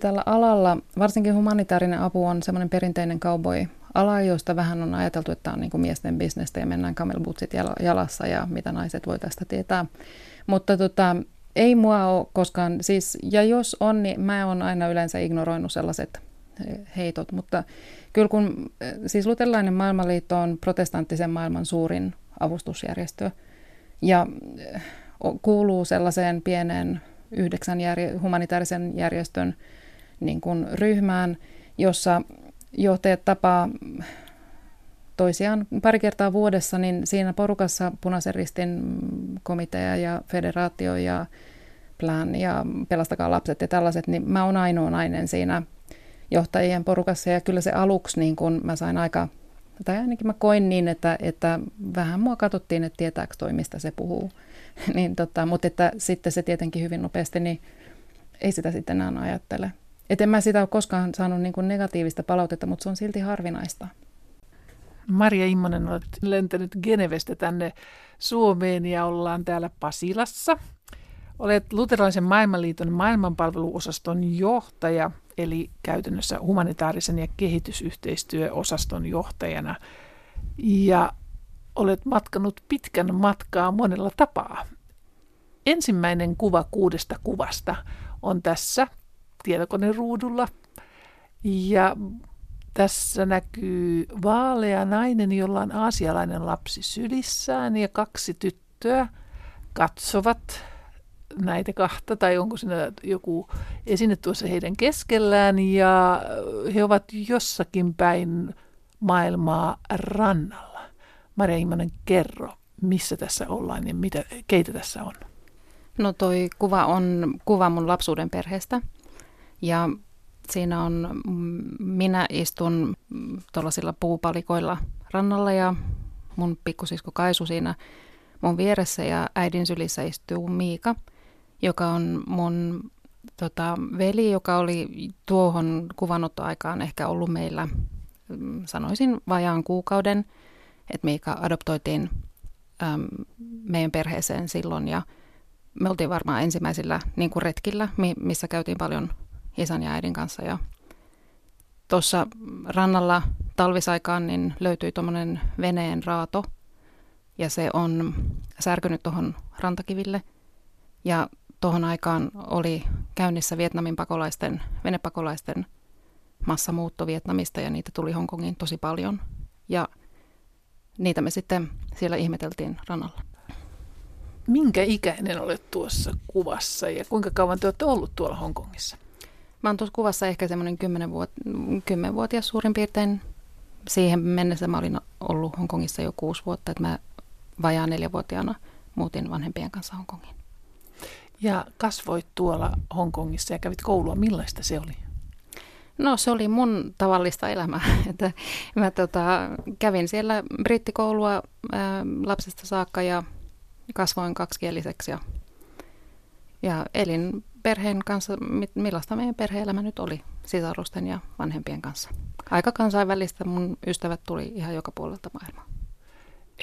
Tällä alalla varsinkin humanitaarinen apu on semmoinen perinteinen cowboy ala, josta vähän on ajateltu, että on niin kuin miesten bisnestä ja mennään kamelbutsit jalassa ja mitä naiset voi tästä tietää. Mutta tota, ei mua ole koskaan, siis, ja jos on, niin mä oon aina yleensä ignoroinut sellaiset heitot, mutta kyllä kun, siis luterilainen maailmanliitto on protestanttisen maailman suurin avustusjärjestö ja kuuluu sellaiseen pieneen yhdeksän järje, humanitaarisen järjestön niin kuin ryhmään, jossa johtajat tapaa toisiaan pari kertaa vuodessa, niin siinä porukassa punaisen ristin komitea ja federaatio ja plan ja pelastakaa lapset ja tällaiset, niin mä oon ainoa nainen siinä johtajien porukassa ja kyllä se aluksi niin kun mä sain aika, tai ainakin mä koin niin, että, että vähän mua katsottiin, että tietääkö toi, mistä se puhuu. niin tota, mutta että sitten se tietenkin hyvin nopeasti, niin ei sitä sitten enää ajattele. Et en mä sitä ole koskaan saanut niin kuin negatiivista palautetta, mutta se on silti harvinaista. Maria Immonen, olet lentänyt Genevestä tänne Suomeen ja ollaan täällä Pasilassa. Olet luterilaisen maailmanliiton maailmanpalveluosaston johtaja, eli käytännössä humanitaarisen ja kehitysyhteistyöosaston johtajana. Ja olet matkanut pitkän matkaa monella tapaa. Ensimmäinen kuva kuudesta kuvasta on tässä tietokoneruudulla. Ja tässä näkyy vaalea nainen, jolla on aasialainen lapsi sylissään ja kaksi tyttöä katsovat näitä kahta tai onko siinä joku esine tuossa heidän keskellään ja he ovat jossakin päin maailmaa rannalla. Maria Immonen, kerro, missä tässä ollaan ja mitä, keitä tässä on? No toi kuva on kuva mun lapsuuden perheestä. Ja siinä on, minä istun tuollaisilla puupalikoilla rannalla ja mun pikkusisko Kaisu siinä mun vieressä ja äidin sylissä istuu Miika, joka on mun tota, veli, joka oli tuohon kuvanottoaikaan ehkä ollut meillä, mm, sanoisin, vajaan kuukauden, että Miika adoptoitiin äm, meidän perheeseen silloin ja me oltiin varmaan ensimmäisillä niin kuin retkillä, missä käytiin paljon isän ja äidin kanssa. Ja tuossa rannalla talvisaikaan niin löytyi tuommoinen veneen raato ja se on särkynyt tuohon rantakiville. Ja tuohon aikaan oli käynnissä Vietnamin pakolaisten, venepakolaisten massamuutto Vietnamista ja niitä tuli Hongkongiin tosi paljon. Ja niitä me sitten siellä ihmeteltiin rannalla. Minkä ikäinen olet tuossa kuvassa ja kuinka kauan te olette ollut tuolla Hongkongissa? Mä oon tuossa kuvassa ehkä semmoinen 10 vuotias suurin piirtein. Siihen mennessä mä olin ollut Hongkongissa jo kuusi vuotta, että mä vajaa neljävuotiaana muutin vanhempien kanssa Hongkongiin. Ja kasvoit tuolla Hongkongissa ja kävit koulua. Millaista se oli? No se oli mun tavallista elämää. Että mä tota, kävin siellä brittikoulua ää, lapsesta saakka ja kasvoin kaksikieliseksi ja, ja elin perheen kanssa, millaista meidän perhe-elämä nyt oli sisarusten ja vanhempien kanssa. Aika kansainvälistä, mun ystävät tuli ihan joka puolelta maailmaa.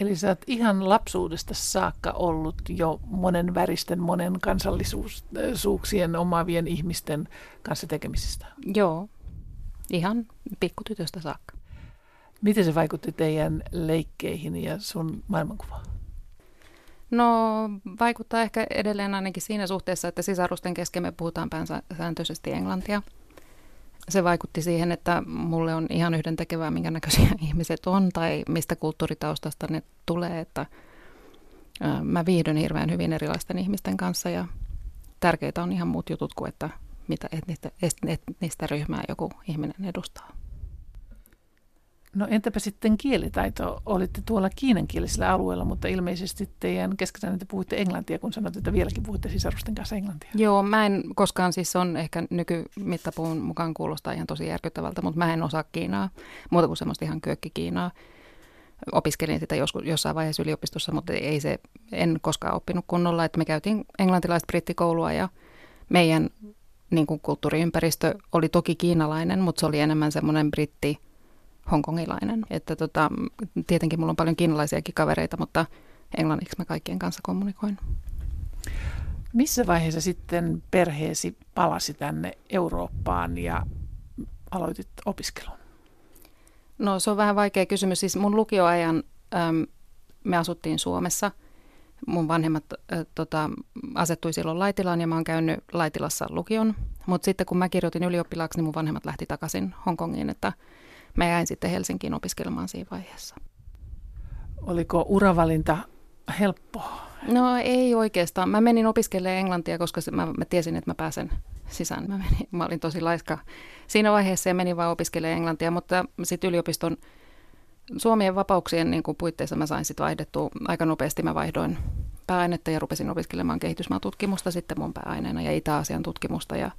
Eli sä oot ihan lapsuudesta saakka ollut jo monen väristen, monen kansallisuuksien omaavien ihmisten kanssa tekemisistä? Joo, ihan pikkutytöstä saakka. Miten se vaikutti teidän leikkeihin ja sun maailmankuvaan? No vaikuttaa ehkä edelleen ainakin siinä suhteessa, että sisarusten kesken me puhutaan päänsääntöisesti englantia. Se vaikutti siihen, että mulle on ihan yhden tekevää, minkä näköisiä ihmiset on tai mistä kulttuuritaustasta ne tulee, että mä viihdyn hirveän hyvin erilaisten ihmisten kanssa ja tärkeitä on ihan muut jutut kuin, että mitä etnistä, etnistä ryhmää joku ihminen edustaa. No entäpä sitten kielitaito? Olitte tuolla kiinankielisellä alueella, mutta ilmeisesti teidän keskenään te puhuitte englantia, kun sanoitte, että vieläkin puhutte sisarusten kanssa englantia. Joo, mä en koskaan, siis on ehkä nykymittapuun mukaan kuulostaa ihan tosi järkyttävältä, mutta mä en osaa Kiinaa, muuta kuin semmoista ihan Kiinaa. Opiskelin sitä joskus, jossain vaiheessa yliopistossa, mutta ei se, en koskaan oppinut kunnolla, että me käytiin englantilaista brittikoulua ja meidän niin kuin kulttuuriympäristö oli toki kiinalainen, mutta se oli enemmän semmoinen britti hongkongilainen. Että tota, tietenkin mulla on paljon kiinalaisiakin kavereita, mutta englanniksi mä kaikkien kanssa kommunikoin. Missä vaiheessa sitten perheesi palasi tänne Eurooppaan ja aloitit opiskelun? No se on vähän vaikea kysymys. Siis mun lukioajan äm, me asuttiin Suomessa. Mun vanhemmat äh, tota, asettui silloin Laitilaan ja mä oon käynyt Laitilassa lukion. Mutta sitten kun mä kirjoitin ylioppilaaksi, niin mun vanhemmat lähti takaisin Hongkongiin, että mä jäin sitten Helsinkiin opiskelemaan siinä vaiheessa. Oliko uravalinta helppo? No ei oikeastaan. Mä menin opiskelemaan englantia, koska mä, mä tiesin, että mä pääsen sisään. Mä, menin, mä olin tosi laiska siinä vaiheessa ja menin vaan opiskelemaan englantia, mutta sitten yliopiston Suomien vapauksien niin kuin puitteissa mä sain sitten vaihdettua aika nopeasti. Mä vaihdoin pääainetta ja rupesin opiskelemaan kehitysmaatutkimusta sitten mun pääaineena ja Itä-Asian tutkimusta ja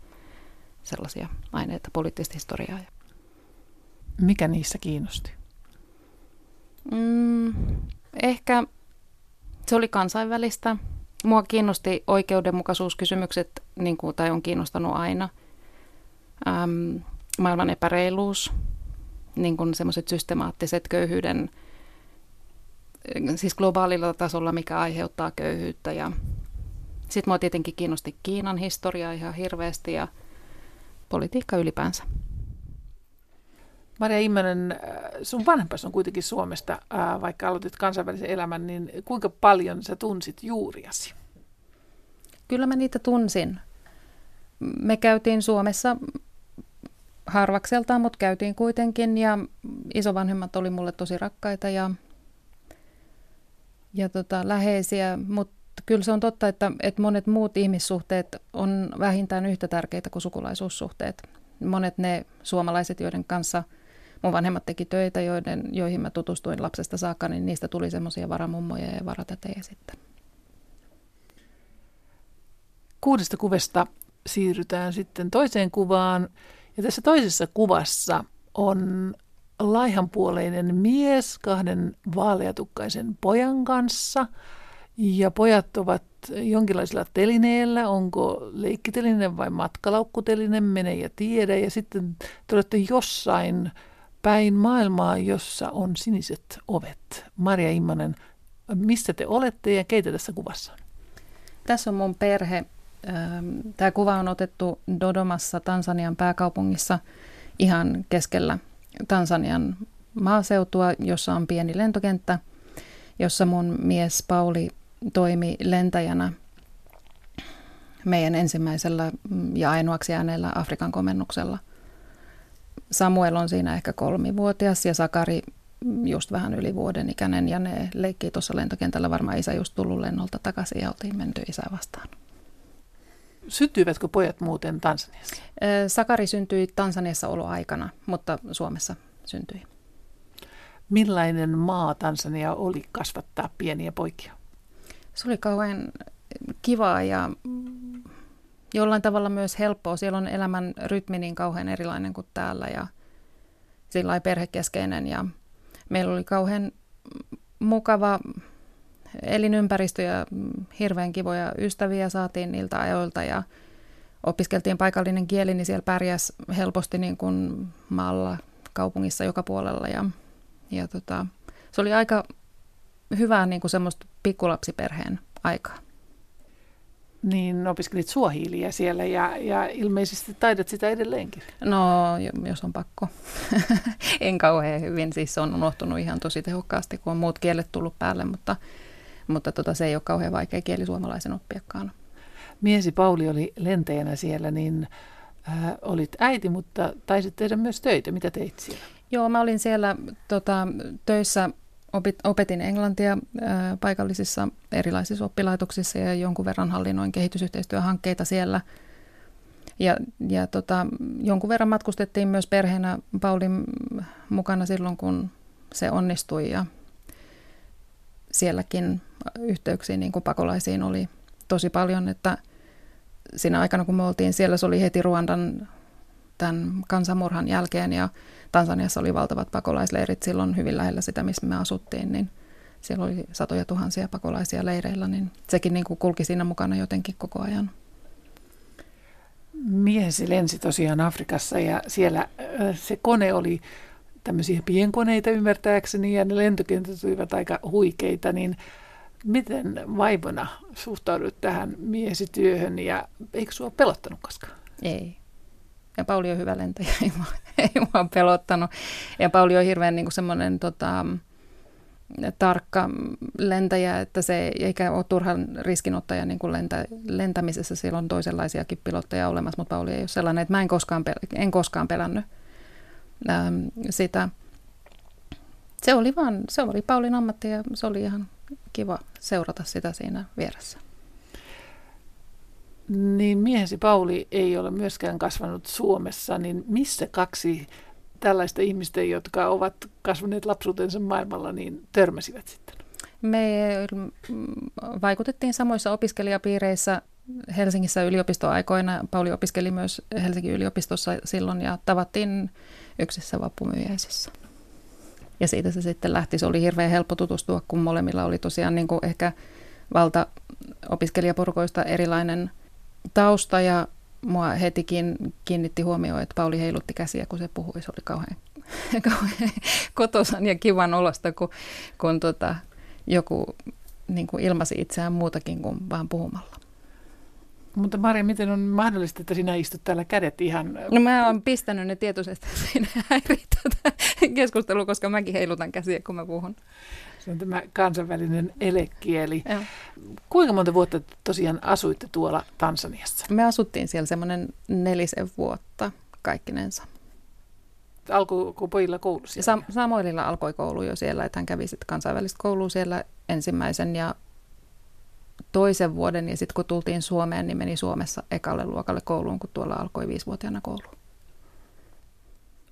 sellaisia aineita, poliittista historiaa. Mikä niissä kiinnosti? Mm, ehkä se oli kansainvälistä. Mua kiinnosti oikeudenmukaisuuskysymykset, niin kuin, tai on kiinnostanut aina. Äm, maailman epäreiluus, niin kuin semmoiset systemaattiset köyhyyden, siis globaalilla tasolla, mikä aiheuttaa köyhyyttä. Ja sitten mua tietenkin kiinnosti Kiinan historia ihan hirveästi ja politiikka ylipäänsä. Maria Immonen, äh, sun vanhempas on kuitenkin Suomesta, äh, vaikka aloitit kansainvälisen elämän, niin kuinka paljon sä tunsit juuriasi? Kyllä mä niitä tunsin. Me käytiin Suomessa harvakseltaan, mutta käytiin kuitenkin ja isovanhemmat oli mulle tosi rakkaita ja, ja tota, läheisiä, mutta kyllä se on totta, että, että monet muut ihmissuhteet on vähintään yhtä tärkeitä kuin sukulaisuussuhteet. Monet ne suomalaiset, joiden kanssa – mun vanhemmat teki töitä, joiden, joihin mä tutustuin lapsesta saakka, niin niistä tuli semmoisia varamummoja ja varatätejä sitten. Kuudesta kuvasta siirrytään sitten toiseen kuvaan. Ja tässä toisessa kuvassa on laihanpuoleinen mies kahden vaaleatukkaisen pojan kanssa. Ja pojat ovat jonkinlaisella telineellä, onko leikkiteline vai matkalaukkuteline, mene ja tiedä. Ja sitten te olette jossain päin maailmaa, jossa on siniset ovet. Maria Immonen, missä te olette ja keitä tässä kuvassa? Tässä on mun perhe. Tämä kuva on otettu Dodomassa, Tansanian pääkaupungissa, ihan keskellä Tansanian maaseutua, jossa on pieni lentokenttä, jossa mun mies Pauli toimi lentäjänä meidän ensimmäisellä ja ainoaksi jääneellä Afrikan komennuksella. Samuel on siinä ehkä kolmivuotias ja Sakari just vähän yli vuoden ikäinen ja ne leikkii tuossa lentokentällä. Varmaan isä just tullut lennolta takaisin ja oltiin menty isä vastaan. Syntyivätkö pojat muuten Tansaniassa? Sakari syntyi Tansaniassa oloaikana, mutta Suomessa syntyi. Millainen maa Tansania oli kasvattaa pieniä poikia? Se oli kauhean kivaa ja jollain tavalla myös helppoa. Siellä on elämän rytmi niin kauhean erilainen kuin täällä ja sillä perhekeskeinen. Ja meillä oli kauhean mukava elinympäristö ja hirveän kivoja ystäviä saatiin niiltä ajoilta ja opiskeltiin paikallinen kieli, niin siellä pärjäs helposti niin kuin maalla kaupungissa joka puolella. Ja, ja tota, se oli aika hyvää niin kuin semmoista pikkulapsiperheen aikaa niin opiskelit suohiiliä siellä ja, ja ilmeisesti taidat sitä edelleenkin. No, jos on pakko. en kauhean hyvin, siis se on unohtunut ihan tosi tehokkaasti, kun on muut kielet tullut päälle, mutta, mutta tota, se ei ole kauhean vaikea kieli suomalaisen oppiakkaan. Miesi Pauli oli lentäjänä siellä, niin äh, olit äiti, mutta taisit tehdä myös töitä. Mitä teit siellä? Joo, mä olin siellä tota, töissä opetin englantia paikallisissa erilaisissa oppilaitoksissa ja jonkun verran hallinnoin kehitysyhteistyöhankkeita siellä. Ja, ja tota, jonkun verran matkustettiin myös perheenä Paulin mukana silloin, kun se onnistui ja sielläkin yhteyksiin niin kuin pakolaisiin oli tosi paljon, että siinä aikana kun me oltiin siellä, se oli heti Ruandan tämän kansanmurhan jälkeen ja Tansaniassa oli valtavat pakolaisleirit silloin hyvin lähellä sitä, missä me asuttiin, niin siellä oli satoja tuhansia pakolaisia leireillä, niin sekin niin kuin kulki siinä mukana jotenkin koko ajan. Miehesi lensi tosiaan Afrikassa ja siellä se kone oli tämmöisiä pienkoneita ymmärtääkseni ja ne lentokentät olivat aika huikeita, niin Miten vaivona suhtaudut tähän miesityöhön ja eikö sinua pelottanut koskaan? Ei. Ja Pauli on hyvä lentäjä, ei mua, ei mua pelottanut. Ja Pauli on hirveän niin semmoinen tota, tarkka lentäjä, että se eikä ole turhan riskinottaja niin kuin lentä, lentämisessä. Siellä on toisenlaisiakin pilotteja olemassa, mutta Pauli ei ole sellainen, että mä en koskaan, pel- en koskaan pelännyt ähm, sitä. Se oli vaan, se oli Paulin ammatti ja se oli ihan kiva seurata sitä siinä vieressä. Niin miehesi Pauli ei ole myöskään kasvanut Suomessa, niin missä kaksi tällaista ihmistä, jotka ovat kasvaneet lapsuutensa maailmalla, niin törmäsivät sitten? Me vaikutettiin samoissa opiskelijapiireissä Helsingissä yliopistoaikoina. Pauli opiskeli myös Helsingin yliopistossa silloin ja tavattiin yksissä vappumyyjäisissä. Ja siitä se sitten lähti. Se oli hirveän helppo tutustua, kun molemmilla oli tosiaan niin kuin ehkä valta opiskelijaporukoista erilainen tausta ja mua hetikin kiinnitti huomioon, että Pauli heilutti käsiä, kun se puhui. Se oli kauhean, kauhean kotosan ja kivan olosta, kun, kun tota, joku niin kuin ilmasi itseään muutakin kuin vaan puhumalla. Mutta Maria, miten on mahdollista, että sinä istut täällä kädet ihan... No mä oon pistänyt ne tietoisesti, että siinä tätä keskustelua, koska mäkin heilutan käsiä, kun mä puhun. Se on tämä kansainvälinen elekieli. Ja. Kuinka monta vuotta tosiaan asuitte tuolla Tansaniassa? Me asuttiin siellä semmoinen nelisen vuotta kaikkinensa. Alkoiko pojilla koulu siellä? Sam- Samoililla alkoi koulu jo siellä, että hän kävi sitten kansainvälistä koulua siellä ensimmäisen ja toisen vuoden. Ja sitten kun tultiin Suomeen, niin meni Suomessa ekalle luokalle kouluun, kun tuolla alkoi viisivuotiaana koulu.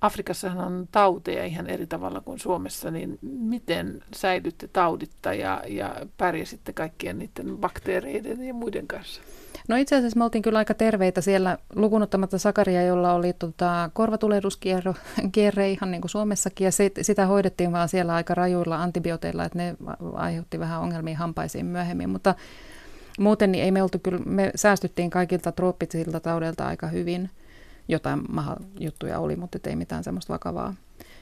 Afrikassahan on tauteja ihan eri tavalla kuin Suomessa, niin miten säilytte tauditta ja, ja pärjäsitte kaikkien niiden bakteereiden ja muiden kanssa? No itse asiassa me oltiin kyllä aika terveitä siellä, lukunottamatta Sakaria, jolla oli tota, korvatulehduskierre ihan niin kuin Suomessakin, ja sit, sitä hoidettiin vaan siellä aika rajuilla antibiooteilla, että ne aiheutti vähän ongelmia hampaisiin myöhemmin, mutta muuten niin ei me oltu kyllä, me säästyttiin kaikilta trooppisilta taudelta aika hyvin – jotain maha-juttuja oli, mutta ei mitään semmoista vakavaa.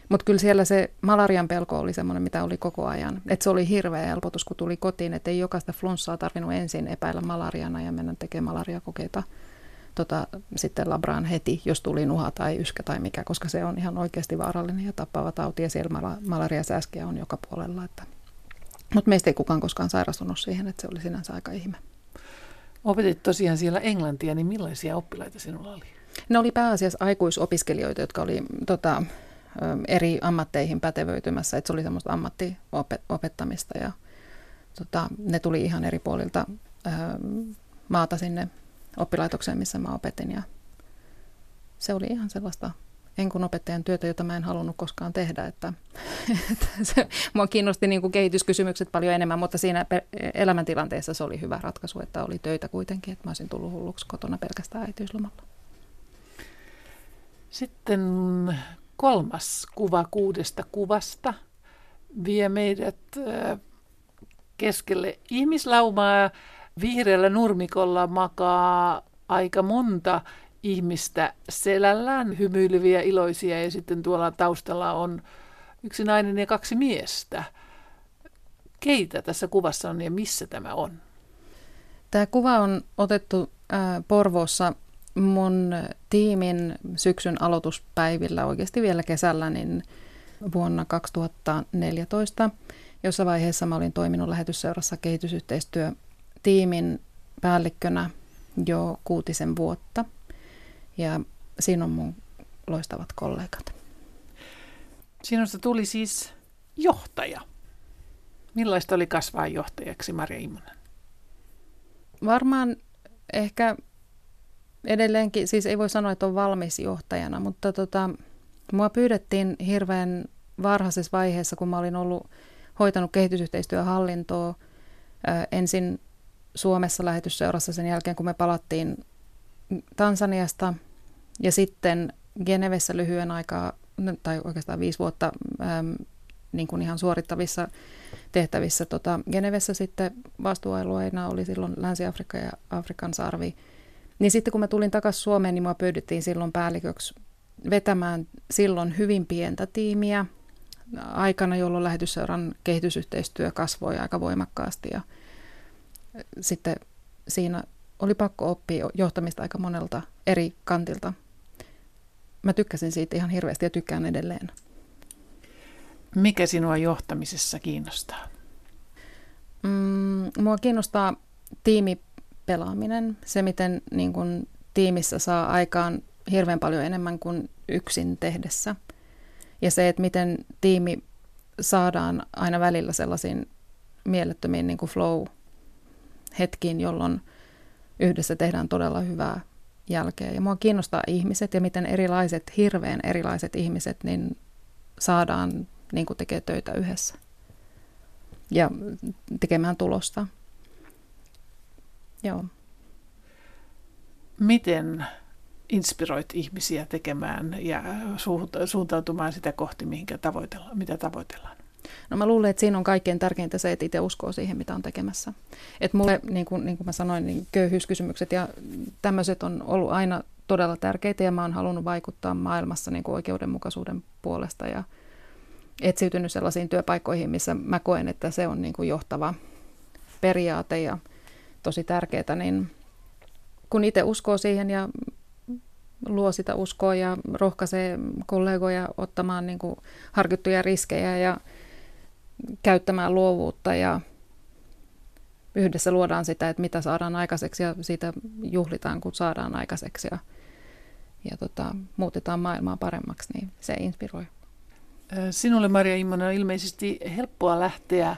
Mutta kyllä siellä se malarian pelko oli semmoinen, mitä oli koko ajan. Et se oli hirveä helpotus, kun tuli kotiin, että ei jokaista flunssaa tarvinnut ensin epäillä malariana ja mennä tekemään malariakokeita tota, sitten labraan heti, jos tuli nuha tai yskä tai mikä, koska se on ihan oikeasti vaarallinen ja tappava tauti ja siellä malariasääskiä on joka puolella. Että. Mutta meistä ei kukaan koskaan sairastunut siihen, että se oli sinänsä aika ihme. Opetit tosiaan siellä englantia, niin millaisia oppilaita sinulla oli? Ne oli pääasiassa aikuisopiskelijoita, jotka oli tota, eri ammatteihin pätevöitymässä, että se oli semmoista ammattiopettamista ja tota, ne tuli ihan eri puolilta ää, maata sinne oppilaitokseen, missä mä opetin ja se oli ihan sellaista enkun opettajan työtä, jota mä en halunnut koskaan tehdä. Että, että se, mua kiinnosti niin kuin kehityskysymykset paljon enemmän, mutta siinä elämäntilanteessa se oli hyvä ratkaisu, että oli töitä kuitenkin, että mä olisin tullut hulluksi kotona pelkästään äitiyslomalla. Sitten kolmas kuva kuudesta kuvasta vie meidät keskelle ihmislaumaa. Vihreällä nurmikolla makaa aika monta ihmistä selällään, hymyileviä, iloisia ja sitten tuolla taustalla on yksi nainen ja kaksi miestä. Keitä tässä kuvassa on ja missä tämä on? Tämä kuva on otettu Porvoossa mun tiimin syksyn aloituspäivillä, oikeasti vielä kesällä, niin vuonna 2014. Jossa vaiheessa mä olin toiminut lähetysseurassa kehitysyhteistyötiimin päällikkönä jo kuutisen vuotta. Ja siinä on mun loistavat kollegat. Sinusta tuli siis johtaja. Millaista oli kasvaa johtajaksi, Maria Immonen? Varmaan ehkä edelleenkin, siis ei voi sanoa, että on valmis johtajana, mutta tota, mua pyydettiin hirveän varhaisessa vaiheessa, kun mä olin ollut hoitanut kehitysyhteistyöhallintoa ensin Suomessa lähetysseurassa sen jälkeen, kun me palattiin Tansaniasta ja sitten Genevessä lyhyen aikaa, tai oikeastaan viisi vuotta niin kuin ihan suorittavissa tehtävissä. Tota, Genevessä sitten vastuualueina oli silloin Länsi-Afrikka ja Afrikan sarvi – niin sitten kun mä tulin takaisin Suomeen, niin mua pyydettiin silloin päälliköksi vetämään silloin hyvin pientä tiimiä. aikana, jolloin lähetysseuran kehitysyhteistyö kasvoi aika voimakkaasti ja sitten siinä oli pakko oppia johtamista aika monelta eri kantilta. Mä tykkäsin siitä ihan hirveästi ja tykkään edelleen. Mikä sinua johtamisessa kiinnostaa? Mm, mua kiinnostaa tiimipelaaminen, se miten niin kun, tiimissä saa aikaan hirveän paljon enemmän kuin yksin tehdessä. Ja se, että miten tiimi saadaan aina välillä sellaisiin mielettömiin niin flow-hetkiin, jolloin yhdessä tehdään todella hyvää jälkeä. Ja mua kiinnostaa ihmiset ja miten erilaiset, hirveän erilaiset ihmiset, niin saadaan niin kuin töitä yhdessä ja tekemään tulosta. Joo. Miten inspiroit ihmisiä tekemään ja suuntautumaan sitä kohti, mihinkä tavoitellaan, mitä tavoitellaan? No mä luulen, että siinä on kaikkein tärkeintä se, että itse uskoo siihen, mitä on tekemässä. Et mulle, niin kuin, niin kuin mä sanoin, niin köyhyyskysymykset ja tämmöiset on ollut aina todella tärkeitä ja mä oon halunnut vaikuttaa maailmassa niin kuin oikeudenmukaisuuden puolesta ja etsiytynyt sellaisiin työpaikkoihin, missä mä koen, että se on niin kuin johtava periaate ja tosi tärkeää, niin kun itse uskoo siihen ja luo sitä uskoa ja rohkaisee kollegoja ottamaan niin kuin harkittuja riskejä ja käyttämään luovuutta ja yhdessä luodaan sitä, että mitä saadaan aikaiseksi ja siitä juhlitaan, kun saadaan aikaiseksi ja, ja tota, muutetaan maailmaa paremmaksi, niin se inspiroi. Sinulle Maria Immonen on ilmeisesti helppoa lähteä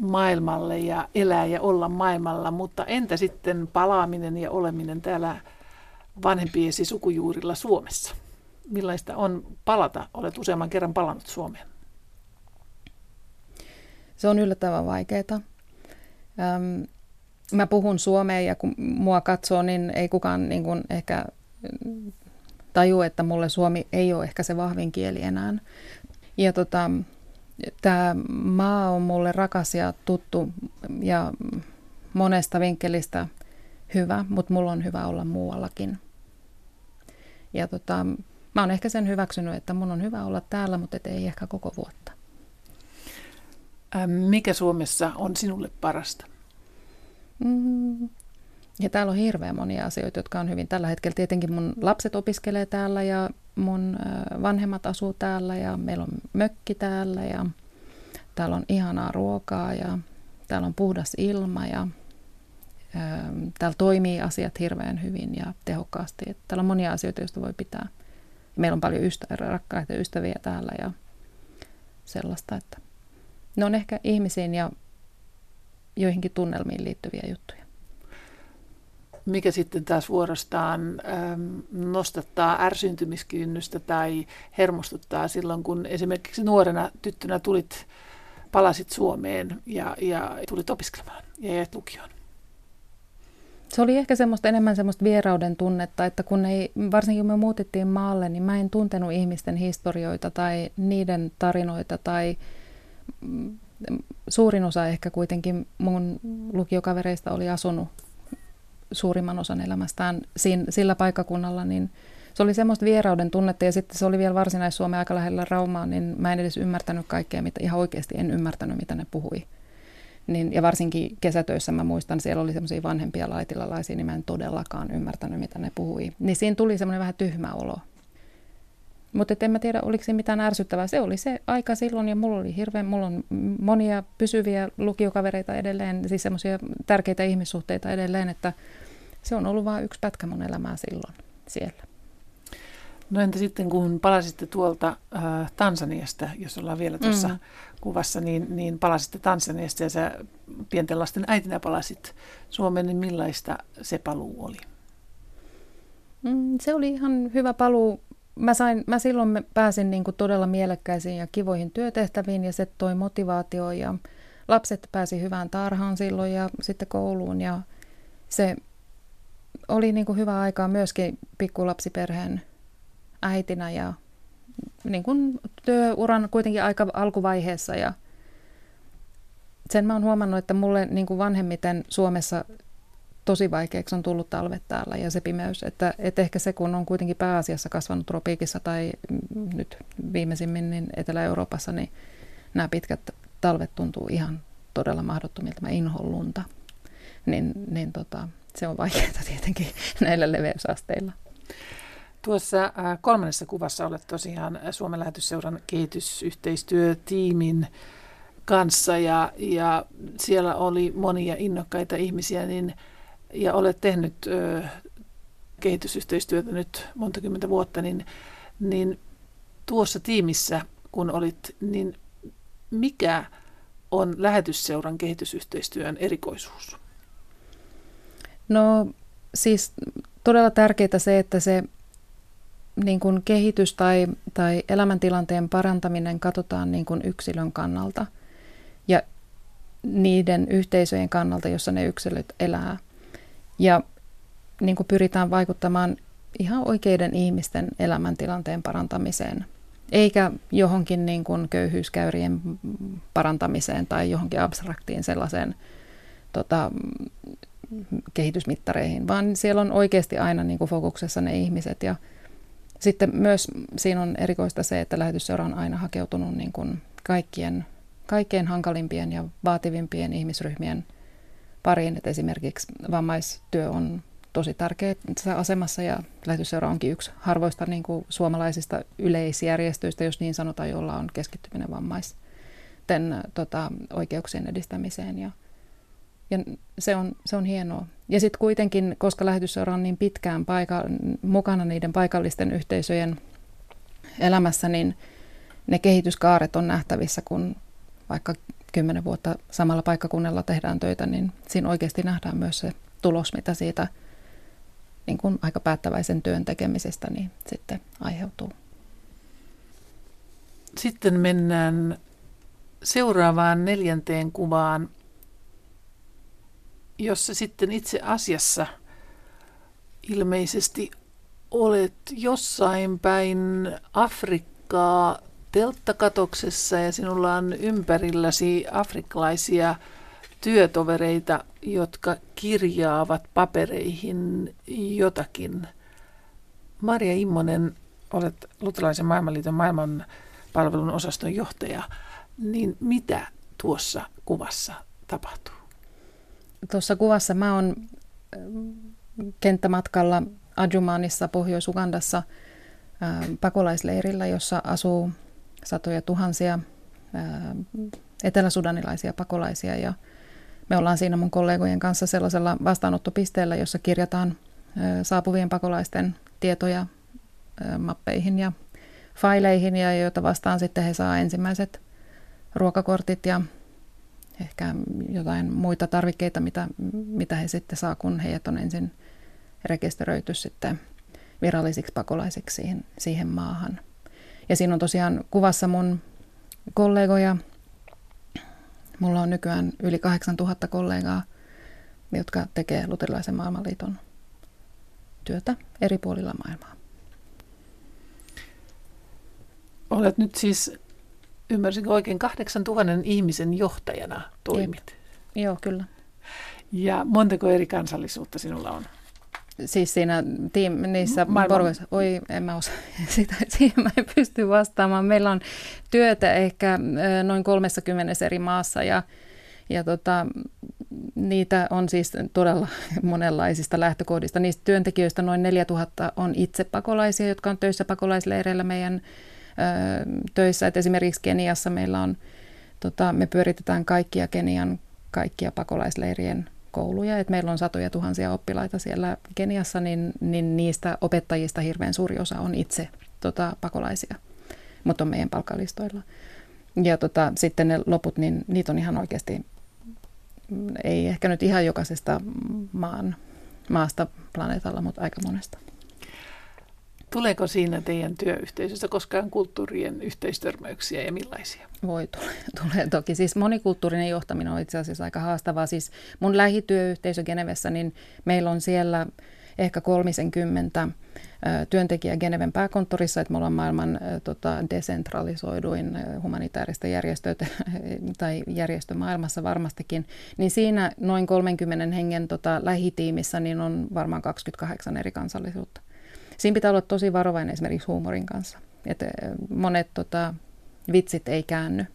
maailmalle ja elää ja olla maailmalla, mutta entä sitten palaaminen ja oleminen täällä vanhempiesi sukujuurilla Suomessa? Millaista on palata? Olet useamman kerran palannut Suomeen. Se on yllättävän vaikeaa. Ähm, mä puhun suomea ja kun mua katsoo, niin ei kukaan niin kuin ehkä taju, että mulle suomi ei ole ehkä se vahvin kieli enää. Ja tota, tämä maa on mulle rakas ja tuttu ja monesta vinkkelistä hyvä, mutta mulla on hyvä olla muuallakin. Ja tota, mä oon ehkä sen hyväksynyt, että mun on hyvä olla täällä, mutta et ei ehkä koko vuotta. Mikä Suomessa on sinulle parasta? Mm, ja täällä on hirveän monia asioita, jotka on hyvin tällä hetkellä. Tietenkin mun lapset opiskelee täällä ja mun vanhemmat asuu täällä ja meillä on mökki täällä ja täällä on ihanaa ruokaa ja täällä on puhdas ilma ja täällä toimii asiat hirveän hyvin ja tehokkaasti. Että täällä on monia asioita, joista voi pitää. Meillä on paljon ystä- rakkaita ystäviä täällä ja sellaista, että ne on ehkä ihmisiin ja joihinkin tunnelmiin liittyviä juttuja mikä sitten taas vuorostaan ähm, nostattaa ärsyntymiskynnystä tai hermostuttaa silloin, kun esimerkiksi nuorena tyttönä tulit, palasit Suomeen ja, ja tulit opiskelemaan ja jäät lukioon. Se oli ehkä semmoista enemmän semmoista vierauden tunnetta, että kun ei, varsinkin kun me muutettiin maalle, niin mä en tuntenut ihmisten historioita tai niiden tarinoita tai mm, suurin osa ehkä kuitenkin mun lukiokavereista oli asunut suurimman osan elämästään siinä, sillä paikakunnalla, niin se oli semmoista vierauden tunnetta ja sitten se oli vielä varsinais-Suomen aika lähellä Raumaa, niin mä en edes ymmärtänyt kaikkea, mitä ihan oikeasti en ymmärtänyt, mitä ne puhui. Niin, ja varsinkin kesätöissä mä muistan, siellä oli semmoisia vanhempia laitilalaisia, niin mä en todellakaan ymmärtänyt, mitä ne puhui. Niin siinä tuli semmoinen vähän tyhmä olo. Mutta en mä tiedä, oliko se mitään ärsyttävää. Se oli se aika silloin ja mulla oli hirveän, mulla on monia pysyviä lukiokavereita edelleen, siis semmoisia tärkeitä ihmissuhteita edelleen, että se on ollut vain yksi pätkä mun elämää silloin siellä. No entä sitten kun palasitte tuolta äh, Tansaniasta, jos ollaan vielä tuossa mm. kuvassa, niin, niin palasitte Tansaniasta ja sä pienten lasten äitinä palasit Suomeen, niin millaista se paluu oli? Mm, se oli ihan hyvä paluu mä, sain, mä silloin pääsin niin kuin todella mielekkäisiin ja kivoihin työtehtäviin ja se toi motivaatio ja lapset pääsi hyvään tarhaan silloin ja sitten kouluun ja se oli niin kuin hyvä aikaa myöskin pikkulapsiperheen äitinä ja niin kuin työuran kuitenkin aika alkuvaiheessa ja sen mä oon huomannut, että mulle niin kuin vanhemmiten Suomessa tosi vaikeaksi on tullut talvet täällä ja se pimeys. Että, että ehkä se, kun on kuitenkin pääasiassa kasvanut tropiikissa tai nyt viimeisimmin niin Etelä-Euroopassa, niin nämä pitkät talvet tuntuu ihan todella mahdottomilta. Mä inhon lunta. Niin, niin tota, se on vaikeaa tietenkin näillä leveysasteilla. Tuossa äh, kolmannessa kuvassa olet tosiaan Suomen lähetysseuran kehitysyhteistyötiimin kanssa ja, ja siellä oli monia innokkaita ihmisiä niin, ja olet tehnyt ö, kehitysyhteistyötä nyt monta kymmentä vuotta, niin, niin tuossa tiimissä kun olit, niin mikä on lähetysseuran kehitysyhteistyön erikoisuus? No siis todella tärkeää se, että se niin kuin kehitys tai, tai elämäntilanteen parantaminen katsotaan niin kuin yksilön kannalta ja niiden yhteisöjen kannalta, jossa ne yksilöt elää. Ja niin kuin pyritään vaikuttamaan ihan oikeiden ihmisten elämäntilanteen parantamiseen, eikä johonkin niin kuin köyhyyskäyrien parantamiseen tai johonkin abstraktiin sellaiseen tota, kehitysmittareihin, vaan siellä on oikeasti aina niin kuin fokuksessa ne ihmiset. Ja sitten myös siinä on erikoista se, että lähetysseura on aina hakeutunut niin kuin kaikkien, kaikkein hankalimpien ja vaativimpien ihmisryhmien pariin. Että esimerkiksi vammaistyö on tosi tärkeässä asemassa ja lähetysseura onkin yksi harvoista niin kuin suomalaisista yleisjärjestöistä, jos niin sanotaan, jolla on keskittyminen vammaisten tota, oikeuksien edistämiseen. Ja, ja se on, se on hienoa. Ja sitten kuitenkin, koska lähetysseura on niin pitkään paika, mukana niiden paikallisten yhteisöjen elämässä, niin ne kehityskaaret on nähtävissä, kun vaikka kymmenen vuotta samalla paikkakunnalla tehdään töitä, niin siinä oikeasti nähdään myös se tulos, mitä siitä niin kuin aika päättäväisen työn tekemisestä niin sitten aiheutuu. Sitten mennään seuraavaan neljänteen kuvaan jossa sitten itse asiassa ilmeisesti olet jossain päin Afrikkaa telttakatoksessa ja sinulla on ympärilläsi afrikkalaisia työtovereita, jotka kirjaavat papereihin jotakin. Maria Immonen, olet Luterilaisen maailmanliiton maailmanpalvelun osaston johtaja, niin mitä tuossa kuvassa tapahtuu? Tuossa kuvassa mä oon kenttämatkalla Adjumaanissa Pohjois-Ugandassa pakolaisleirillä, jossa asuu satoja tuhansia eteläsudanilaisia pakolaisia ja me ollaan siinä mun kollegojen kanssa sellaisella vastaanottopisteellä, jossa kirjataan saapuvien pakolaisten tietoja mappeihin ja faileihin ja joita vastaan sitten he saa ensimmäiset ruokakortit ja ehkä jotain muita tarvikkeita, mitä, mitä he sitten saa, kun heidät on ensin rekisteröity sitten virallisiksi pakolaisiksi siihen, siihen maahan. Ja siinä on tosiaan kuvassa mun kollegoja. Mulla on nykyään yli 8000 kollegaa, jotka tekee luterilaisen maailmanliiton työtä eri puolilla maailmaa. Olet nyt siis ymmärsinkö oikein, 8000 ihmisen johtajana toimit. Jep. Joo, kyllä. Ja montako eri kansallisuutta sinulla on? Siis siinä tiim, niissä porukoissa, oi en mä osaa, sitä, siihen mä en pysty vastaamaan. Meillä on työtä ehkä noin 30 eri maassa ja, ja tota, niitä on siis todella monenlaisista lähtökohdista. Niistä työntekijöistä noin 4000 on itse pakolaisia, jotka on töissä pakolaisleireillä meidän töissä. Et esimerkiksi Keniassa meillä on, tota, me pyöritetään kaikkia Kenian kaikkia pakolaisleirien kouluja. Et meillä on satoja tuhansia oppilaita siellä Keniassa, niin, niin niistä opettajista hirveän suuri osa on itse tota, pakolaisia, mutta on meidän palkkalistoilla. Ja tota, sitten ne loput, niin niitä on ihan oikeasti, ei ehkä nyt ihan jokaisesta maan, maasta planeetalla, mutta aika monesta. Tuleeko siinä teidän työyhteisössä koskaan kulttuurien yhteistörmäyksiä ja millaisia? Voi tulee, tulee toki. Siis monikulttuurinen johtaminen on itse asiassa aika haastavaa. Siis mun lähityöyhteisö Genevessä, niin meillä on siellä ehkä 30 työntekijä Geneven pääkonttorissa, että me ollaan maailman tota, desentralisoiduin humanitaarista järjestöt tai järjestö maailmassa varmastikin, niin siinä noin 30 hengen tota, lähitiimissä niin on varmaan 28 eri kansallisuutta. Siinä pitää olla tosi varovainen esimerkiksi huumorin kanssa. Että monet tota, vitsit ei käänny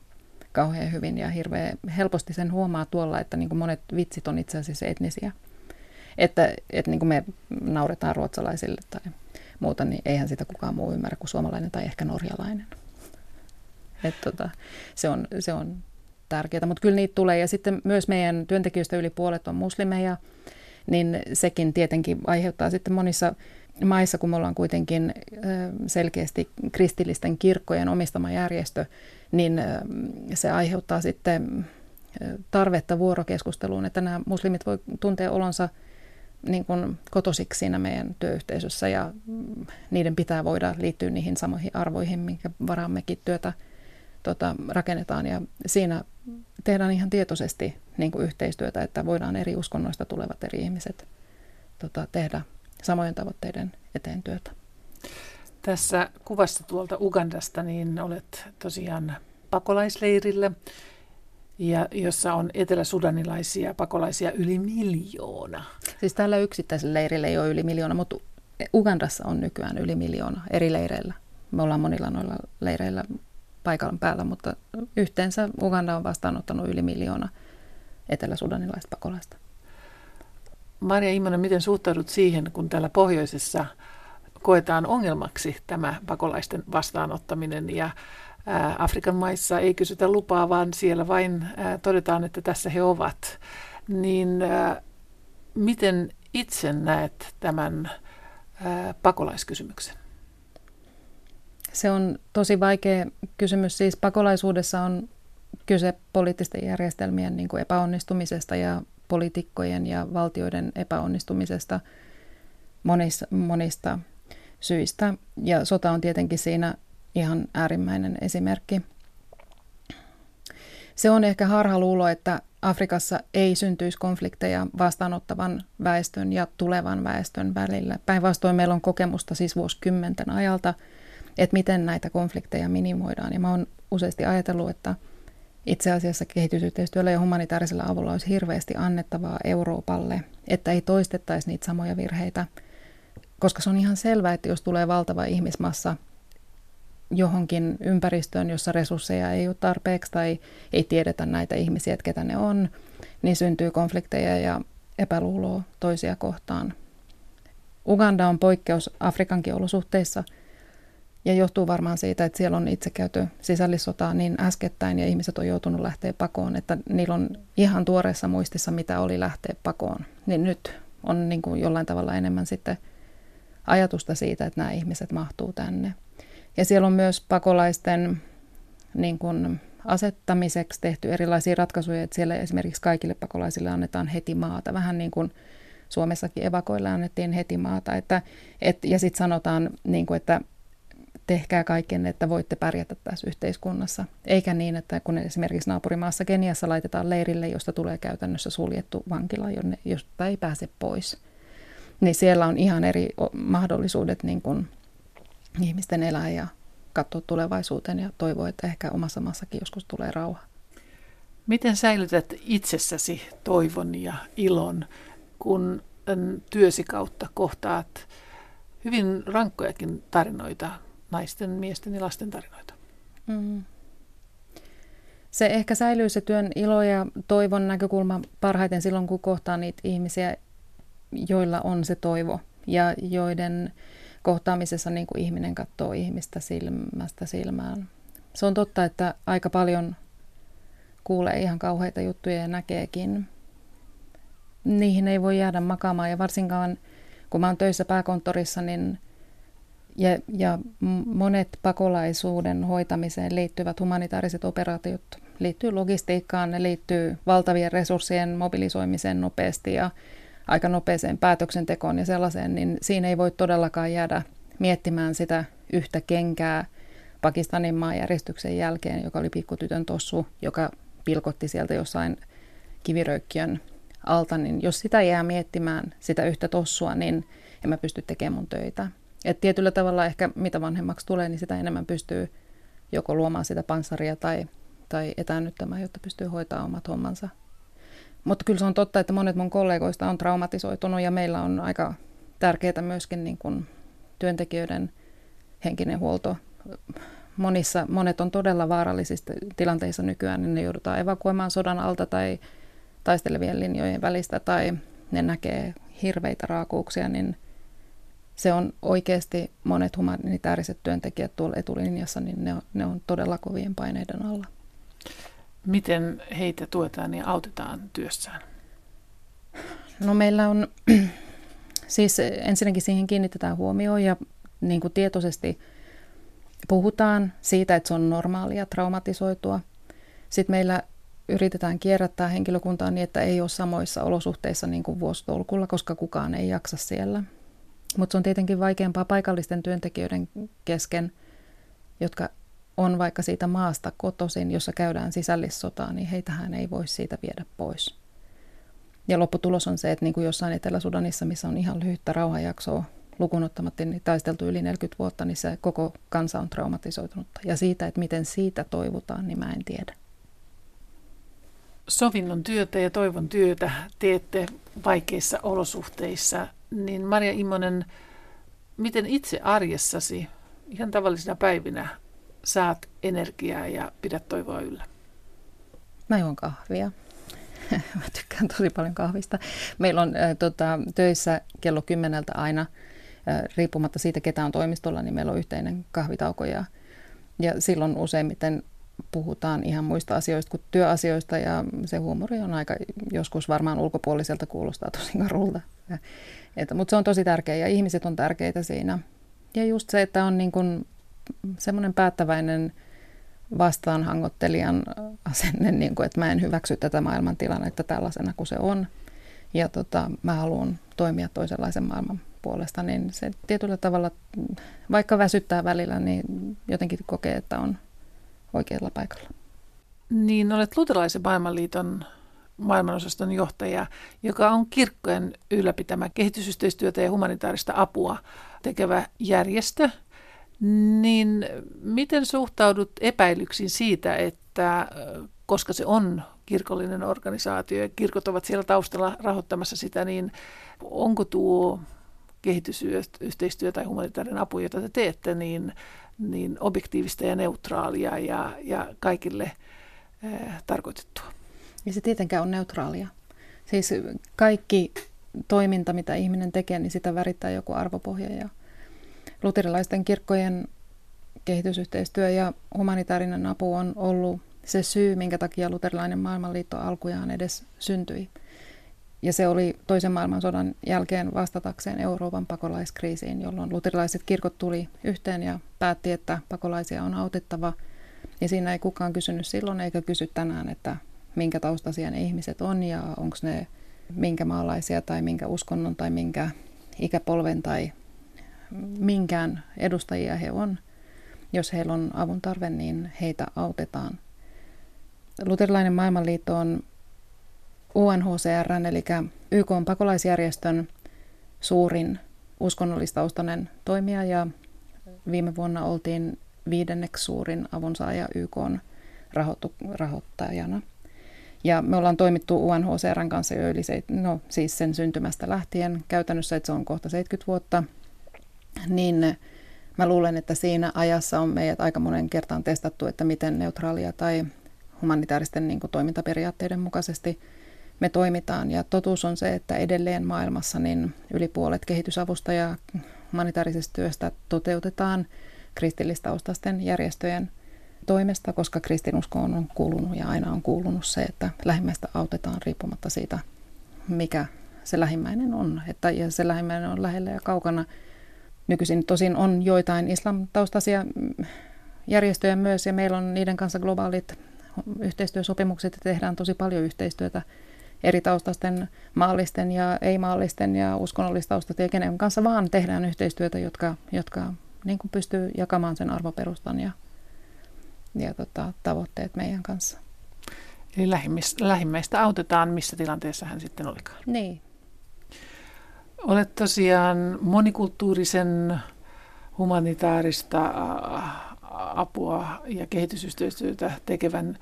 kauhean hyvin ja hirveän helposti sen huomaa tuolla, että niin monet vitsit on itse asiassa etnisiä. Että, että niin me nauretaan ruotsalaisille tai muuta, niin eihän sitä kukaan muu ymmärrä kuin suomalainen tai ehkä norjalainen. Et tota, se, on, se on tärkeää, mutta kyllä niitä tulee. Ja sitten myös meidän työntekijöistä yli puolet on muslimeja, niin sekin tietenkin aiheuttaa sitten monissa maissa, kun me ollaan kuitenkin selkeästi kristillisten kirkkojen omistama järjestö, niin se aiheuttaa sitten tarvetta vuorokeskusteluun, että nämä muslimit voi tuntea olonsa niin kuin kotosiksi siinä meidän työyhteisössä ja niiden pitää voida liittyä niihin samoihin arvoihin, minkä varaammekin työtä tota, rakennetaan. Ja siinä tehdään ihan tietoisesti niin kuin yhteistyötä, että voidaan eri uskonnoista tulevat eri ihmiset tota, tehdä samojen tavoitteiden eteen työtä. Tässä kuvassa tuolta Ugandasta niin olet tosiaan pakolaisleirillä, ja jossa on eteläsudanilaisia pakolaisia yli miljoona. Siis tällä yksittäisellä leirillä ei ole yli miljoona, mutta Ugandassa on nykyään yli miljoona eri leireillä. Me ollaan monilla noilla leireillä paikan päällä, mutta yhteensä Uganda on vastaanottanut yli miljoona eteläsudanilaista pakolaista. Maria Immonen, miten suhtaudut siihen, kun täällä pohjoisessa koetaan ongelmaksi tämä pakolaisten vastaanottaminen ja Afrikan maissa ei kysytä lupaa, vaan siellä vain todetaan, että tässä he ovat. Niin miten itse näet tämän pakolaiskysymyksen? Se on tosi vaikea kysymys. Siis pakolaisuudessa on kyse poliittisten järjestelmien niin kuin epäonnistumisesta ja poliitikkojen ja valtioiden epäonnistumisesta monista, monista syistä. Ja sota on tietenkin siinä ihan äärimmäinen esimerkki. Se on ehkä harhaluulo, että Afrikassa ei syntyisi konflikteja vastaanottavan väestön ja tulevan väestön välillä. Päinvastoin meillä on kokemusta siis vuosikymmenten ajalta, että miten näitä konflikteja minimoidaan. Ja mä oon useasti ajatellut, että itse asiassa kehitysyhteistyöllä ja humanitaarisella avulla olisi hirveästi annettavaa Euroopalle, että ei toistettaisi niitä samoja virheitä, koska se on ihan selvää, että jos tulee valtava ihmismassa johonkin ympäristöön, jossa resursseja ei ole tarpeeksi tai ei tiedetä näitä ihmisiä, että ketä ne on, niin syntyy konflikteja ja epäluuloa toisia kohtaan. Uganda on poikkeus Afrikankin olosuhteissa ja johtuu varmaan siitä, että siellä on itse käyty sisällissotaa niin äskettäin ja ihmiset on joutunut lähteä pakoon, että niillä on ihan tuoreessa muistissa, mitä oli lähteä pakoon. Niin nyt on niin kuin jollain tavalla enemmän sitten ajatusta siitä, että nämä ihmiset mahtuu tänne. Ja siellä on myös pakolaisten niin kuin, asettamiseksi tehty erilaisia ratkaisuja, että siellä esimerkiksi kaikille pakolaisille annetaan heti maata, vähän niin kuin Suomessakin evakoille annettiin heti maata. Että, et, ja sitten sanotaan, niin kuin, että tehkää kaiken, että voitte pärjätä tässä yhteiskunnassa. Eikä niin, että kun esimerkiksi naapurimaassa Keniassa laitetaan leirille, josta tulee käytännössä suljettu vankila, jonne, josta ei pääse pois, niin siellä on ihan eri mahdollisuudet niin kuin ihmisten elää ja katsoa tulevaisuuteen ja toivoa, että ehkä omassa maassakin joskus tulee rauha. Miten säilytät itsessäsi toivon ja ilon, kun työsi kautta kohtaat hyvin rankkojakin tarinoita, naisten, miesten ja lasten tarinoita? Mm. Se ehkä säilyy se työn ilo ja toivon näkökulma parhaiten silloin, kun kohtaa niitä ihmisiä, joilla on se toivo ja joiden kohtaamisessa niin kuin ihminen katsoo ihmistä silmästä silmään. Se on totta, että aika paljon kuulee ihan kauheita juttuja ja näkeekin. Niihin ei voi jäädä makaamaan ja varsinkaan kun mä oon töissä pääkonttorissa, niin ja, ja monet pakolaisuuden hoitamiseen liittyvät humanitaariset operaatiot liittyy logistiikkaan, ne liittyy valtavien resurssien mobilisoimiseen nopeasti ja aika nopeeseen päätöksentekoon ja sellaiseen, niin siinä ei voi todellakaan jäädä miettimään sitä yhtä kenkää Pakistanin maanjäristyksen jälkeen, joka oli pikkutytön tossu, joka pilkotti sieltä jossain kiviröykkiön alta, niin jos sitä jää miettimään, sitä yhtä tossua, niin en mä pysty tekemään mun töitä. Et tietyllä tavalla ehkä mitä vanhemmaksi tulee, niin sitä enemmän pystyy joko luomaan sitä panssaria tai, tai etäännyttämään, jotta pystyy hoitamaan omat hommansa. Mutta kyllä se on totta, että monet mun kollegoista on traumatisoitunut ja meillä on aika tärkeää myöskin niin kun työntekijöiden henkinen huolto. Monissa, monet on todella vaarallisissa tilanteissa nykyään, niin ne joudutaan evakuoimaan sodan alta tai taistelevien linjojen välistä tai ne näkee hirveitä raakuuksia, niin se on oikeasti monet humanitaariset työntekijät tuolla etulinjassa, niin ne on, ne on todella kovien paineiden alla. Miten heitä tuetaan ja autetaan työssään? No meillä on, siis ensinnäkin siihen kiinnitetään huomioon ja niin kuin tietoisesti puhutaan siitä, että se on normaalia traumatisoitua. Sitten meillä yritetään kierrättää henkilökuntaa niin, että ei ole samoissa olosuhteissa niin kuin vuositolkulla, koska kukaan ei jaksa siellä. Mutta se on tietenkin vaikeampaa paikallisten työntekijöiden kesken, jotka on vaikka siitä maasta kotoisin, jossa käydään sisällissotaa, niin heitähän ei voi siitä viedä pois. Ja lopputulos on se, että niin kuin jossain Etelä-Sudanissa, missä on ihan lyhyttä rauhanjaksoa lukunottamatta niin taisteltu yli 40 vuotta, niin se koko kansa on traumatisoitunutta. Ja siitä, että miten siitä toivutaan, niin mä en tiedä. Sovinnon työtä ja toivon työtä teette vaikeissa olosuhteissa, niin Maria Immonen, miten itse arjessasi ihan tavallisina päivinä saat energiaa ja pidät toivoa yllä? Mä juon kahvia. Mä tykkään tosi paljon kahvista. Meillä on äh, tota, töissä kello kymmeneltä aina, äh, riippumatta siitä ketä on toimistolla, niin meillä on yhteinen kahvitauko ja, ja silloin useimmiten puhutaan ihan muista asioista kuin työasioista ja se huumori on aika joskus varmaan ulkopuoliselta kuulostaa tosi karulta. Mutta se on tosi tärkeä ja ihmiset on tärkeitä siinä. Ja just se, että on niin kuin semmoinen päättäväinen vastaanhangottelijan asenne, niin kuin, että mä en hyväksy tätä maailmantilannetta tällaisena kuin se on. Ja tota, mä haluan toimia toisenlaisen maailman puolesta, niin se tietyllä tavalla, vaikka väsyttää välillä, niin jotenkin kokee, että on oikealla paikalla. Niin, olet luterilaisen maailmanliiton maailmanosaston johtaja, joka on kirkkojen ylläpitämä kehitysyhteistyötä ja humanitaarista apua tekevä järjestö. Niin miten suhtaudut epäilyksiin siitä, että koska se on kirkollinen organisaatio ja kirkot ovat siellä taustalla rahoittamassa sitä, niin onko tuo kehitysyhteistyö tai humanitaarinen apu, jota te teette, niin, niin objektiivista ja neutraalia ja, ja kaikille äh, tarkoitettua? Ja se tietenkään on neutraalia. Siis kaikki toiminta, mitä ihminen tekee, niin sitä värittää joku arvopohja. Ja luterilaisten kirkkojen kehitysyhteistyö ja humanitaarinen apu on ollut se syy, minkä takia luterilainen maailmanliitto alkujaan edes syntyi. Ja se oli toisen maailmansodan jälkeen vastatakseen Euroopan pakolaiskriisiin, jolloin luterilaiset kirkot tuli yhteen ja päätti, että pakolaisia on autettava. Ja siinä ei kukaan kysynyt silloin eikä kysy tänään, että minkä taustaisia ne ihmiset on ja onko ne minkä maalaisia tai minkä uskonnon tai minkä ikäpolven tai minkään edustajia he on. Jos heillä on avun tarve, niin heitä autetaan. Luterilainen maailmanliitto on UNHCR, eli YK on pakolaisjärjestön suurin uskonnollistaustainen toimija ja viime vuonna oltiin viidenneksi suurin avunsaaja YK rahoittajana. Ja me ollaan toimittu UNHCRn kanssa jo yli se, no, siis sen syntymästä lähtien käytännössä, että se on kohta 70 vuotta, niin mä luulen, että siinä ajassa on meidät aika monen kertaan testattu, että miten neutraalia tai humanitaaristen niin kuin, toimintaperiaatteiden mukaisesti me toimitaan. Ja totuus on se, että edelleen maailmassa niin yli puolet kehitysavusta ja humanitaarisesta työstä toteutetaan kristillistaustaisten järjestöjen – toimesta, koska kristinuskoon on kuulunut ja aina on kuulunut se, että lähimmäistä autetaan riippumatta siitä, mikä se lähimmäinen on. Että, ja se lähimmäinen on lähellä ja kaukana. Nykyisin tosin on joitain islamtaustaisia järjestöjä myös ja meillä on niiden kanssa globaalit yhteistyösopimukset ja tehdään tosi paljon yhteistyötä eri taustasten, maallisten ja ei-maallisten ja uskonnollistaustat ja kenen kanssa vaan tehdään yhteistyötä, jotka, jotka niin kuin pystyy jakamaan sen arvoperustan ja ja tota, tavoitteet meidän kanssa. Eli lähimmäistä autetaan, missä tilanteessa hän sitten olikaan. Niin. Olet tosiaan monikulttuurisen humanitaarista apua ja kehitysyhteistyötä tekevän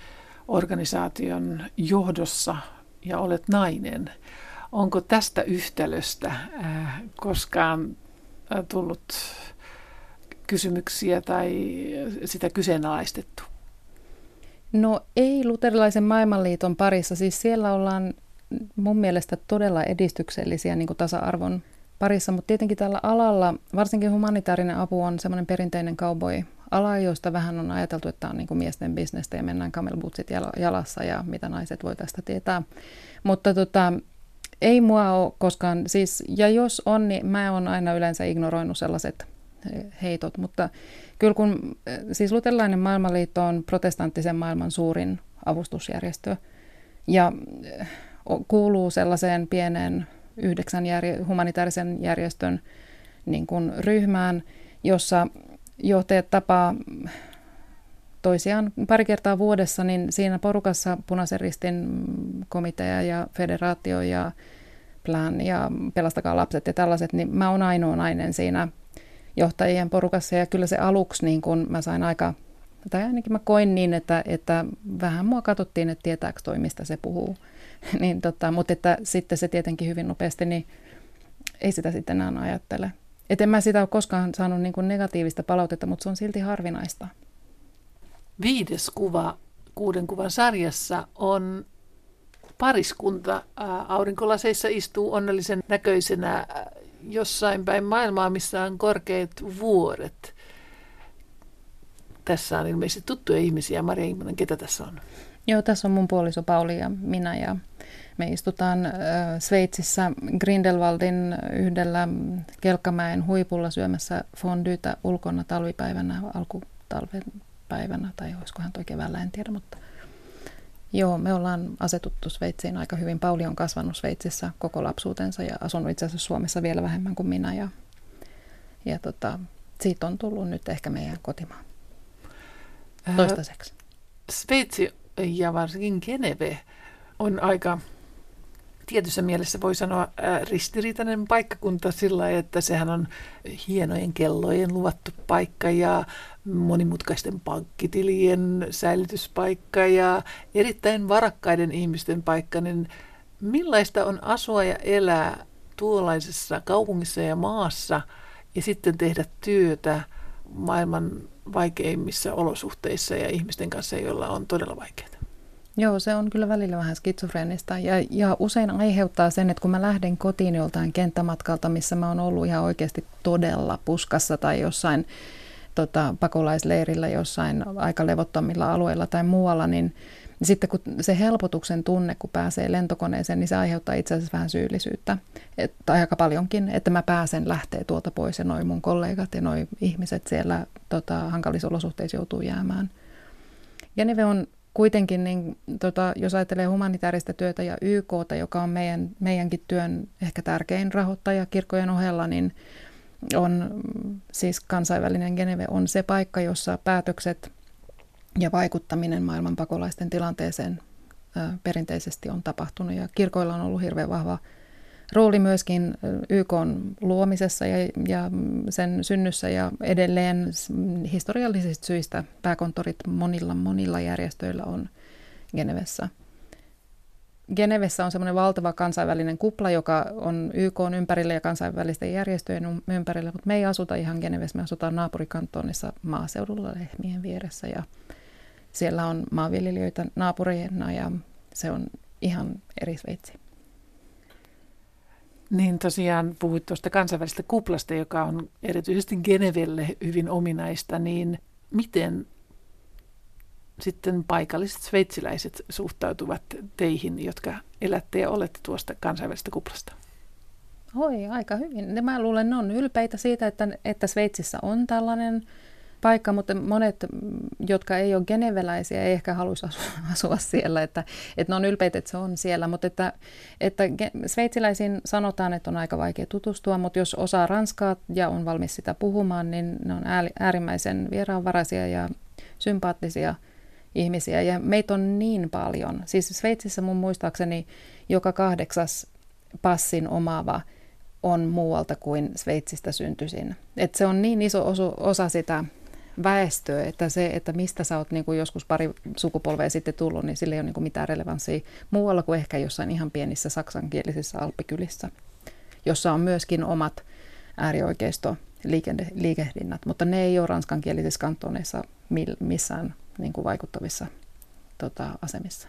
organisaation johdossa ja olet nainen. Onko tästä yhtälöstä koskaan tullut kysymyksiä tai sitä kyseenalaistettu? No ei luterilaisen maailmanliiton parissa. Siis siellä ollaan mun mielestä todella edistyksellisiä niin tasa-arvon parissa, mutta tietenkin tällä alalla, varsinkin humanitaarinen apu on semmoinen perinteinen cowboy-ala, josta vähän on ajateltu, että on niin kuin miesten bisnestä ja mennään kamelbootsit jalassa ja mitä naiset voi tästä tietää. Mutta tota, ei mua ole koskaan, siis, ja jos on, niin mä oon aina yleensä ignoroinut sellaiset heitot, mutta kyllä kun, siis luterilainen maailmanliitto on protestanttisen maailman suurin avustusjärjestö ja kuuluu sellaiseen pieneen yhdeksän järje, humanitaarisen järjestön niin kuin ryhmään, jossa johtajat tapaa toisiaan pari kertaa vuodessa, niin siinä porukassa Punaisen ristin komitea ja federaatio ja plan ja pelastakaa lapset ja tällaiset, niin mä oon ainoa nainen siinä johtajien porukassa ja kyllä se aluksi niin kun mä sain aika, tai ainakin mä koin niin, että, että vähän mua katsottiin, että tietääkö toi, mistä se puhuu. niin tota, mutta että sitten se tietenkin hyvin nopeasti, niin ei sitä sitten enää ajattele. Et en mä sitä ole koskaan saanut niin kuin negatiivista palautetta, mutta se on silti harvinaista. Viides kuva kuuden kuvan sarjassa on pariskunta. Aurinkolaseissa istuu onnellisen näköisenä jossain päin maailmaa, missä on korkeat vuoret. Tässä on ilmeisesti tuttuja ihmisiä. Maria Immonen, ketä tässä on? Joo, tässä on mun puoliso Pauli ja minä ja me istutaan Sveitsissä Grindelwaldin yhdellä Kelkkamäen huipulla syömässä fondytä ulkona talvipäivänä, alkutalven päivänä, tai olisikohan toi keväällä, en tiedä, mutta joo, me ollaan asetuttu Sveitsiin aika hyvin. Pauli on kasvanut Sveitsissä koko lapsuutensa ja asunut itse asiassa Suomessa vielä vähemmän kuin minä, ja, ja tota, siitä on tullut nyt ehkä meidän kotimaa toistaiseksi. Sveitsi ja varsinkin Geneve on aika tietyssä mielessä voi sanoa ristiriitainen paikkakunta sillä että sehän on hienojen kellojen luvattu paikka ja monimutkaisten pankkitilien säilytyspaikka ja erittäin varakkaiden ihmisten paikka, niin millaista on asua ja elää tuollaisessa kaupungissa ja maassa ja sitten tehdä työtä maailman vaikeimmissa olosuhteissa ja ihmisten kanssa, joilla on todella vaikeaa? Joo, se on kyllä välillä vähän skitsofreenista ja, ja usein aiheuttaa sen, että kun mä lähden kotiin joltain kenttämatkalta, missä mä oon ollut ihan oikeasti todella puskassa tai jossain tota, pakolaisleirillä jossain aika levottomilla alueilla tai muualla, niin sitten kun se helpotuksen tunne, kun pääsee lentokoneeseen, niin se aiheuttaa itse asiassa vähän syyllisyyttä. Tai aika paljonkin, että mä pääsen lähtee tuolta pois ja noin mun kollegat ja noin ihmiset siellä tota, hankalissa olosuhteissa joutuu jäämään. Geneve on kuitenkin, niin, tota, jos ajattelee humanitaarista työtä ja YKta, joka on meidän, meidänkin työn ehkä tärkein rahoittaja kirkkojen ohella, niin on siis kansainvälinen Geneve on se paikka, jossa päätökset ja vaikuttaminen maailman pakolaisten tilanteeseen ö, perinteisesti on tapahtunut. Ja kirkoilla on ollut hirveän vahva rooli myöskin YK luomisessa ja, ja sen synnyssä ja edelleen historiallisista syistä pääkonttorit monilla monilla järjestöillä on Genevessä. Genevessä on semmoinen valtava kansainvälinen kupla, joka on YK ympärillä ja kansainvälisten järjestöjen ympärillä, mutta me ei asuta ihan Genevessä, me asutaan naapurikantonissa maaseudulla lehmien vieressä ja siellä on maanviljelijöitä naapureina ja se on ihan eri Sveitsi. Niin tosiaan puhuit tuosta kansainvälisestä kuplasta, joka on erityisesti Genevelle hyvin ominaista, niin miten sitten paikalliset sveitsiläiset suhtautuvat teihin, jotka elätte ja olette tuosta kansainvälisestä kuplasta? Oi, aika hyvin. Mä luulen, ne on ylpeitä siitä, että, että Sveitsissä on tällainen paikka, mutta monet, jotka ei ole geneveläisiä, ei ehkä haluaisi asua, siellä, että, että ne on ylpeitä, että se on siellä, mutta että, että sveitsiläisiin sanotaan, että on aika vaikea tutustua, mutta jos osaa ranskaa ja on valmis sitä puhumaan, niin ne on äärimmäisen vieraanvaraisia ja sympaattisia ihmisiä ja meitä on niin paljon. Siis Sveitsissä mun muistaakseni joka kahdeksas passin omaava on muualta kuin Sveitsistä syntyisin. Et se on niin iso osa sitä väestöä, että se, että mistä sä oot niin kuin joskus pari sukupolvea sitten tullut, niin sillä ei ole niin kuin mitään relevanssia muualla kuin ehkä jossain ihan pienissä saksankielisissä alppikylissä, jossa on myöskin omat äärioikeisto liikehdinnät, mutta ne ei ole ranskankielisissä kantoneissa missään niin kuin vaikuttavissa tota, asemissa.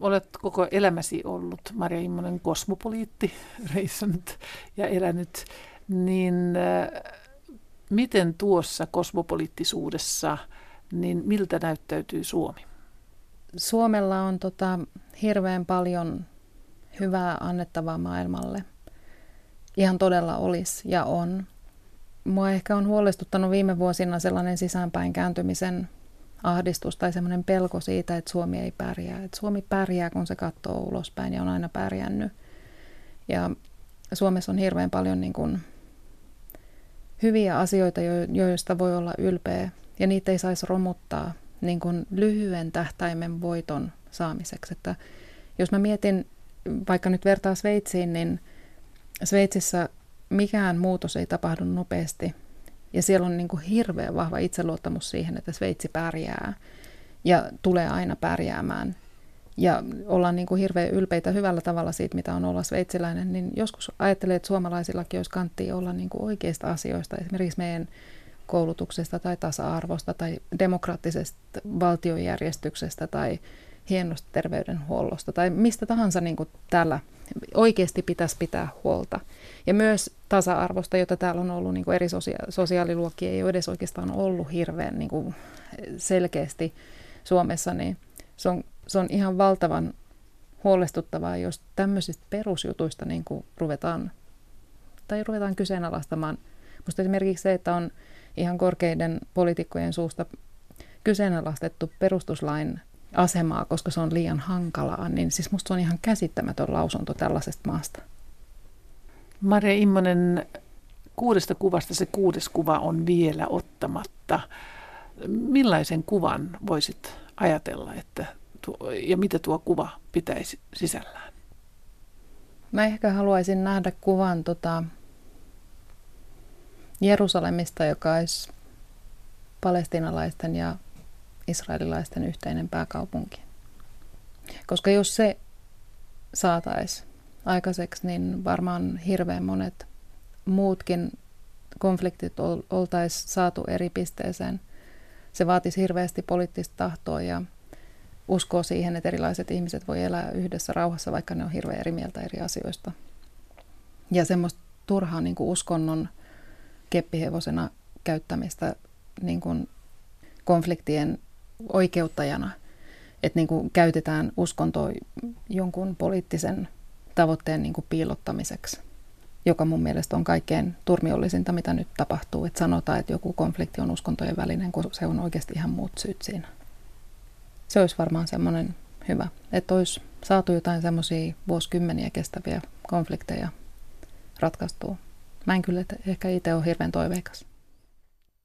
Olet koko elämäsi ollut Maria Immonen kosmopoliitti, reissannut ja elänyt, niin äh, miten tuossa kosmopoliittisuudessa, niin miltä näyttäytyy Suomi? Suomella on tota, hirveän paljon hyvää annettavaa maailmalle. Ihan todella olisi ja on. Mua ehkä on huolestuttanut viime vuosina sellainen sisäänpäin kääntymisen ahdistus tai semmoinen pelko siitä, että Suomi ei pärjää. Että Suomi pärjää, kun se katsoo ulospäin ja on aina pärjännyt. Ja Suomessa on hirveän paljon niin kuin hyviä asioita, joista voi olla ylpeä ja niitä ei saisi romuttaa niin kuin lyhyen tähtäimen voiton saamiseksi. Että jos mä mietin, vaikka nyt vertaa Sveitsiin, niin Sveitsissä mikään muutos ei tapahdu nopeasti. Ja siellä on niin kuin hirveän vahva itseluottamus siihen, että Sveitsi pärjää ja tulee aina pärjäämään. Ja ollaan niin kuin hirveän ylpeitä hyvällä tavalla siitä, mitä on olla sveitsiläinen, niin joskus ajattelee, että suomalaisillakin olisi kanttia olla niin kuin oikeista asioista, esimerkiksi meidän koulutuksesta tai tasa-arvosta tai demokraattisesta valtiojärjestyksestä tai hienosta terveydenhuollosta tai mistä tahansa niin kuin täällä oikeasti pitäisi pitää huolta. Ja myös tasa-arvosta, jota täällä on ollut niin kuin eri sosia- sosiaaliluokkia, ei ole edes oikeastaan ollut hirveän niin kuin selkeästi Suomessa, niin se on, se on ihan valtavan huolestuttavaa, jos tämmöisistä perusjutuista niin kuin ruvetaan, tai ruvetaan kyseenalaistamaan. Minusta esimerkiksi se, että on ihan korkeiden poliitikkojen suusta kyseenalaistettu perustuslain asemaa, koska se on liian hankalaa, niin siis musta se on ihan käsittämätön lausunto tällaisesta maasta. Maria Immonen, kuudesta kuvasta se kuudes kuva on vielä ottamatta. Millaisen kuvan voisit ajatella, että ja mitä tuo kuva pitäisi sisällään? Mä ehkä haluaisin nähdä kuvan tota Jerusalemista, joka olisi palestinalaisten ja israelilaisten yhteinen pääkaupunki. Koska jos se saataisiin aikaiseksi, niin varmaan hirveän monet muutkin konfliktit oltaisiin saatu eri pisteeseen. Se vaatisi hirveästi poliittista tahtoa ja uskoa siihen, että erilaiset ihmiset voi elää yhdessä rauhassa, vaikka ne on hirveän eri mieltä eri asioista. Ja semmoista turhaa niin kuin uskonnon keppihevosena käyttämistä niin kuin konfliktien oikeuttajana, että niin kuin käytetään uskontoa jonkun poliittisen tavoitteen niin kuin piilottamiseksi, joka mun mielestä on kaikkein turmiollisinta, mitä nyt tapahtuu. Että sanotaan, että joku konflikti on uskontojen välinen, kun se on oikeasti ihan muut syyt siinä. Se olisi varmaan semmoinen hyvä, että olisi saatu jotain semmoisia vuosikymmeniä kestäviä konflikteja ratkaistua. Mä en kyllä ehkä itse ole hirveän toiveikas.